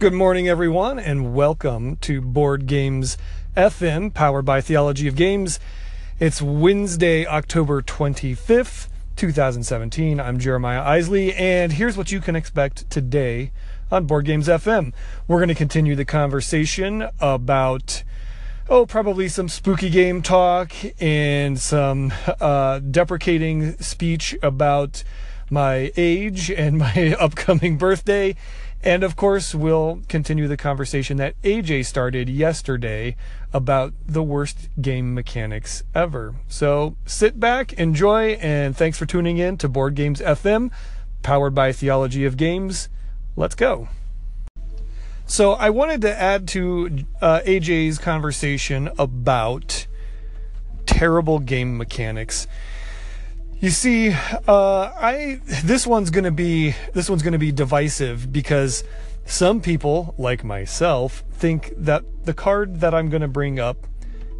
Good morning, everyone, and welcome to Board Games FM, powered by Theology of Games. It's Wednesday, October 25th, 2017. I'm Jeremiah Isley, and here's what you can expect today on Board Games FM. We're going to continue the conversation about, oh, probably some spooky game talk and some uh, deprecating speech about my age and my upcoming birthday and of course, we'll continue the conversation that AJ started yesterday about the worst game mechanics ever. So sit back, enjoy, and thanks for tuning in to Board Games FM, powered by Theology of Games. Let's go. So I wanted to add to uh, AJ's conversation about terrible game mechanics. You see, uh, I this one's gonna be this one's gonna be divisive because some people, like myself, think that the card that I'm gonna bring up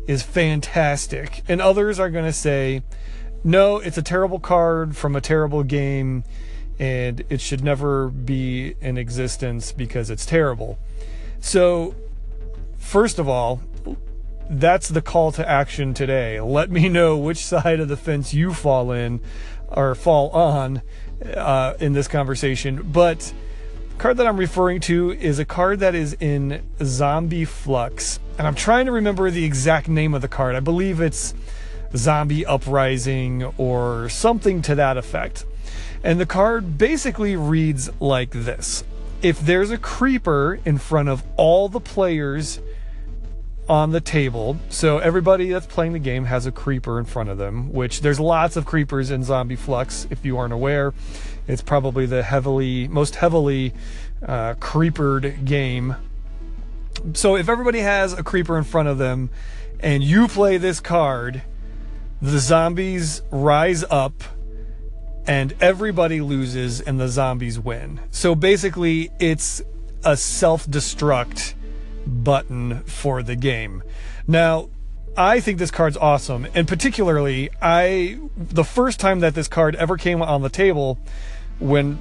is fantastic, and others are gonna say, no, it's a terrible card from a terrible game, and it should never be in existence because it's terrible. So, first of all, that's the call to action today. Let me know which side of the fence you fall in or fall on uh, in this conversation. But the card that I'm referring to is a card that is in Zombie Fluxx. And I'm trying to remember the exact name of the card. I believe it's Zombie Uprising or something to that effect. And the card basically reads like this If there's a creeper in front of all the players on the table. So everybody that's playing the game has a creeper in front of them, which there's lots of creepers in Zombie Fluxx. If you aren't aware, it's probably the heavily, most heavily uh, creepered game. So if everybody has a creeper in front of them, and you play this card, the zombies rise up and everybody loses and the zombies win. So basically, it's a self destruct button for the game. Now, I think this card's awesome, and particularly, I the first time that this card ever came on the table when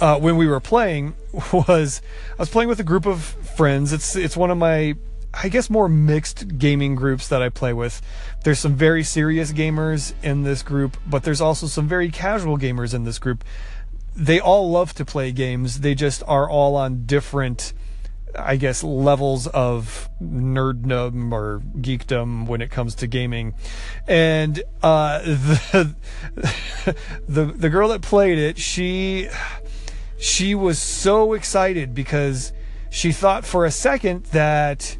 uh, when we were playing was I was playing with a group of friends. It's it's one of my I guess more mixed gaming groups that I play with. There's some very serious gamers in this group, but there's also some very casual gamers in this group. They all love to play games. They just are all on different I guess, levels of nerddom or geekdom when it comes to gaming. And uh, the, the the girl that played it, she she was so excited because she thought for a second that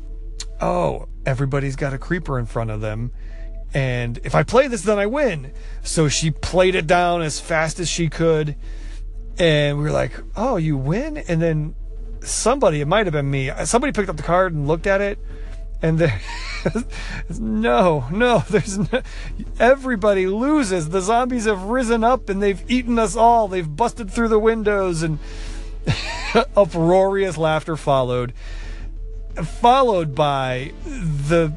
oh, everybody's got a creeper in front of them. And if I play this, then I win. So she played it down as fast as she could. And we were like, oh, you win? And then somebody, it might have been me, somebody picked up the card and looked at it, and there, no, no, there's no, everybody loses. The zombies have risen up and they've eaten us all. They've busted through the windows, and uproarious laughter followed, followed by the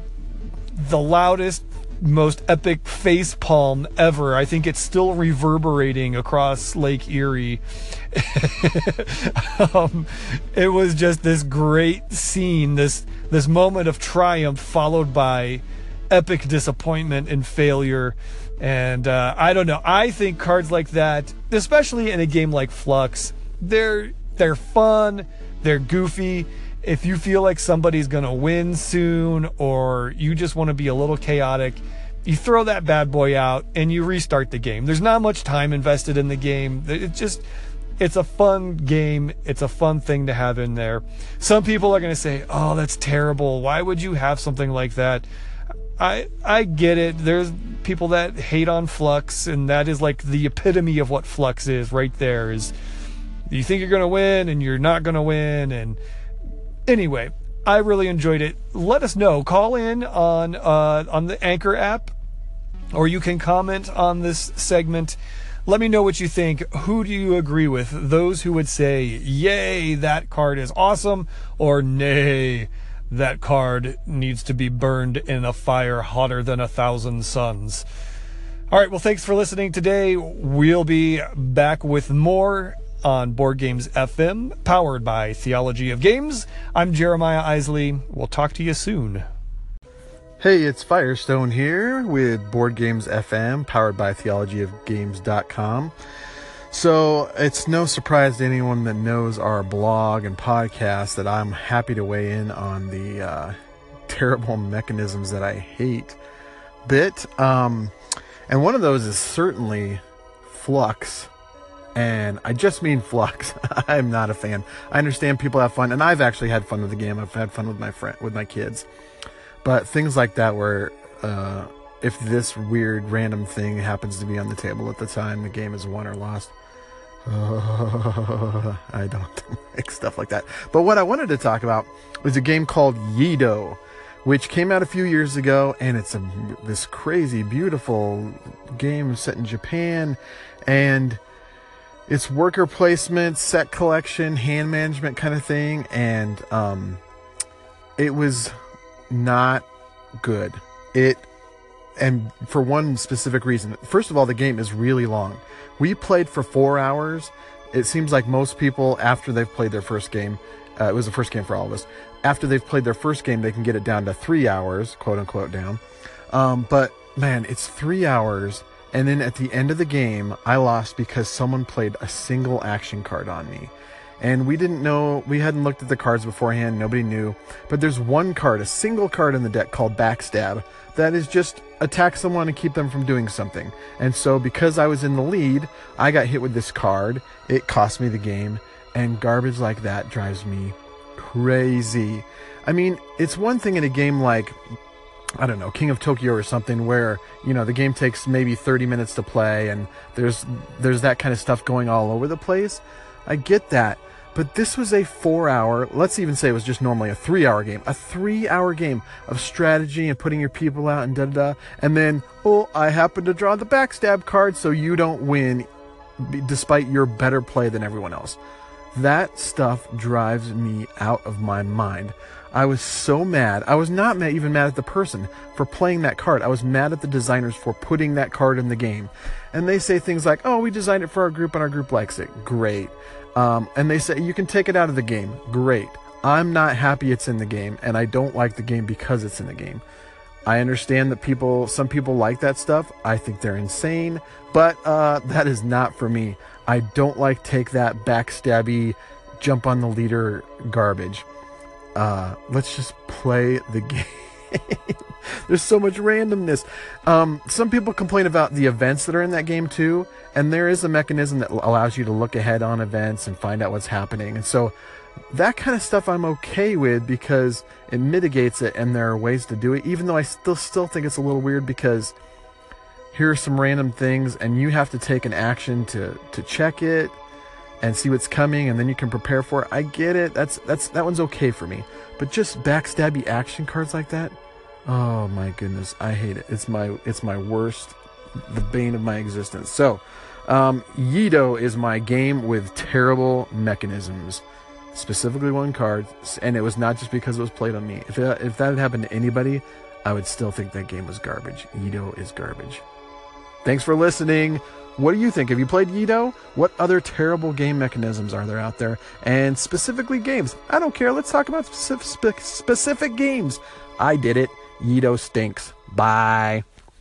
the loudest most epic face palm ever. I think it's still reverberating across Lake Erie. um, it was just this great scene, this this moment of triumph followed by epic disappointment and failure. And uh, I don't know. I think cards like that, especially in a game like Fluxx, they're they're fun, they're goofy if you feel like somebody's going to win soon or you just want to be a little chaotic, you throw that bad boy out and you restart the game. There's not much time invested in the game. It's just it's a fun game. It's a fun thing to have in there. Some people are going to say, "Oh, that's terrible. Why would you have something like that?" I I get it. There's people that hate on Fluxx and that is like the epitome of what Fluxx is right there is you think you're going to win and you're not going to win and Anyway, I really enjoyed it. Let us know. Call in on uh, on the Anchor app, or you can comment on this segment. Let me know what you think. Who do you agree with? Those who would say, "Yay, that card is awesome," or "Nay, that card needs to be burned in a fire hotter than a thousand suns." All right. Well, thanks for listening today. We'll be back with more on Board Games FM, powered by Theology of Games. I'm Jeremiah Isley. We'll talk to you soon. Hey, it's Firestone here with Board Games FM, powered by theologyofgames.com. So it's no surprise to anyone that knows our blog and podcast that I'm happy to weigh in on the uh, terrible mechanisms that I hate bit. Um, and one of those is certainly Fluxx. And I just mean Fluxx. I'm not a fan. I understand people have fun, and I've actually had fun with the game. I've had fun with my friend, with my kids. But things like that, where uh, if this weird random thing happens to be on the table at the time, the game is won or lost. I don't like stuff like that. But what I wanted to talk about was a game called Yedo, which came out a few years ago, and it's a, this crazy, beautiful game set in Japan, and it's worker placement, set collection, hand management kind of thing, and um, it was not good. It and for one specific reason. First of all, the game is really long. We played for four hours. It seems like most people, after they've played their first game, uh, it was the first game for all of us. After they've played their first game, they can get it down to three hours, quote unquote, down. Um, but man, it's three hours. And then at the end of the game, I lost because someone played a single action card on me. And we didn't know we hadn't looked at the cards beforehand nobody knew. But there's one card a single card in the deck called backstab that is just attack someone and keep them from doing something. And so because i was in the lead i got hit with this card. It cost me the game. And garbage like that drives me crazy. I mean it's one thing in a game like I don't know, King of Tokyo or something where, you know, the game takes maybe 30 minutes to play and there's there's that kind of stuff going all over the place. I get that. But this was a four hour, let's even say it was just normally a three hour game, a three hour game of strategy and putting your people out and da da da. And then, oh, I happen to draw the backstab card so you don't win despite your better play than everyone else. That stuff drives me out of my mind. I was so mad. I was not mad, even mad at the person for playing that card. I was mad at the designers for putting that card in the game. And they say things like, oh, we designed it for our group and our group likes it. Great. Um, and they say you can take it out of the game. Great. I'm not happy it's in the game, and I don't like the game because it's in the game. I understand that people, some people like that stuff. I think they're insane, but uh, that is not for me. I don't like take that backstabby, jump on the leader garbage. Uh, let's just play the game. There's so much randomness. Um, some people complain about the events that are in that game too, and there is a mechanism that allows you to look ahead on events and find out what's happening. And so that kind of stuff I'm okay with because it mitigates it, and there are ways to do it. Even though I still still think it's a little weird because here are some random things, and you have to take an action to to check it and see what's coming, and then you can prepare for it. I get it. That's that's that one's okay for me. But just backstabby action cards like that, oh my goodness, I hate it. It's my it's my worst, the bane of my existence. So, um, Yedo is my game with terrible mechanisms, specifically one card, and it was not just because it was played on me. If it, if that had happened to anybody, I would still think that game was garbage. Yedo is garbage. Thanks for listening. What do you think? Have you played Yedo? What other terrible game mechanisms are there out there? And specifically games. I don't care. Let's talk about specific, specific games. I did it. Yedo stinks. Bye.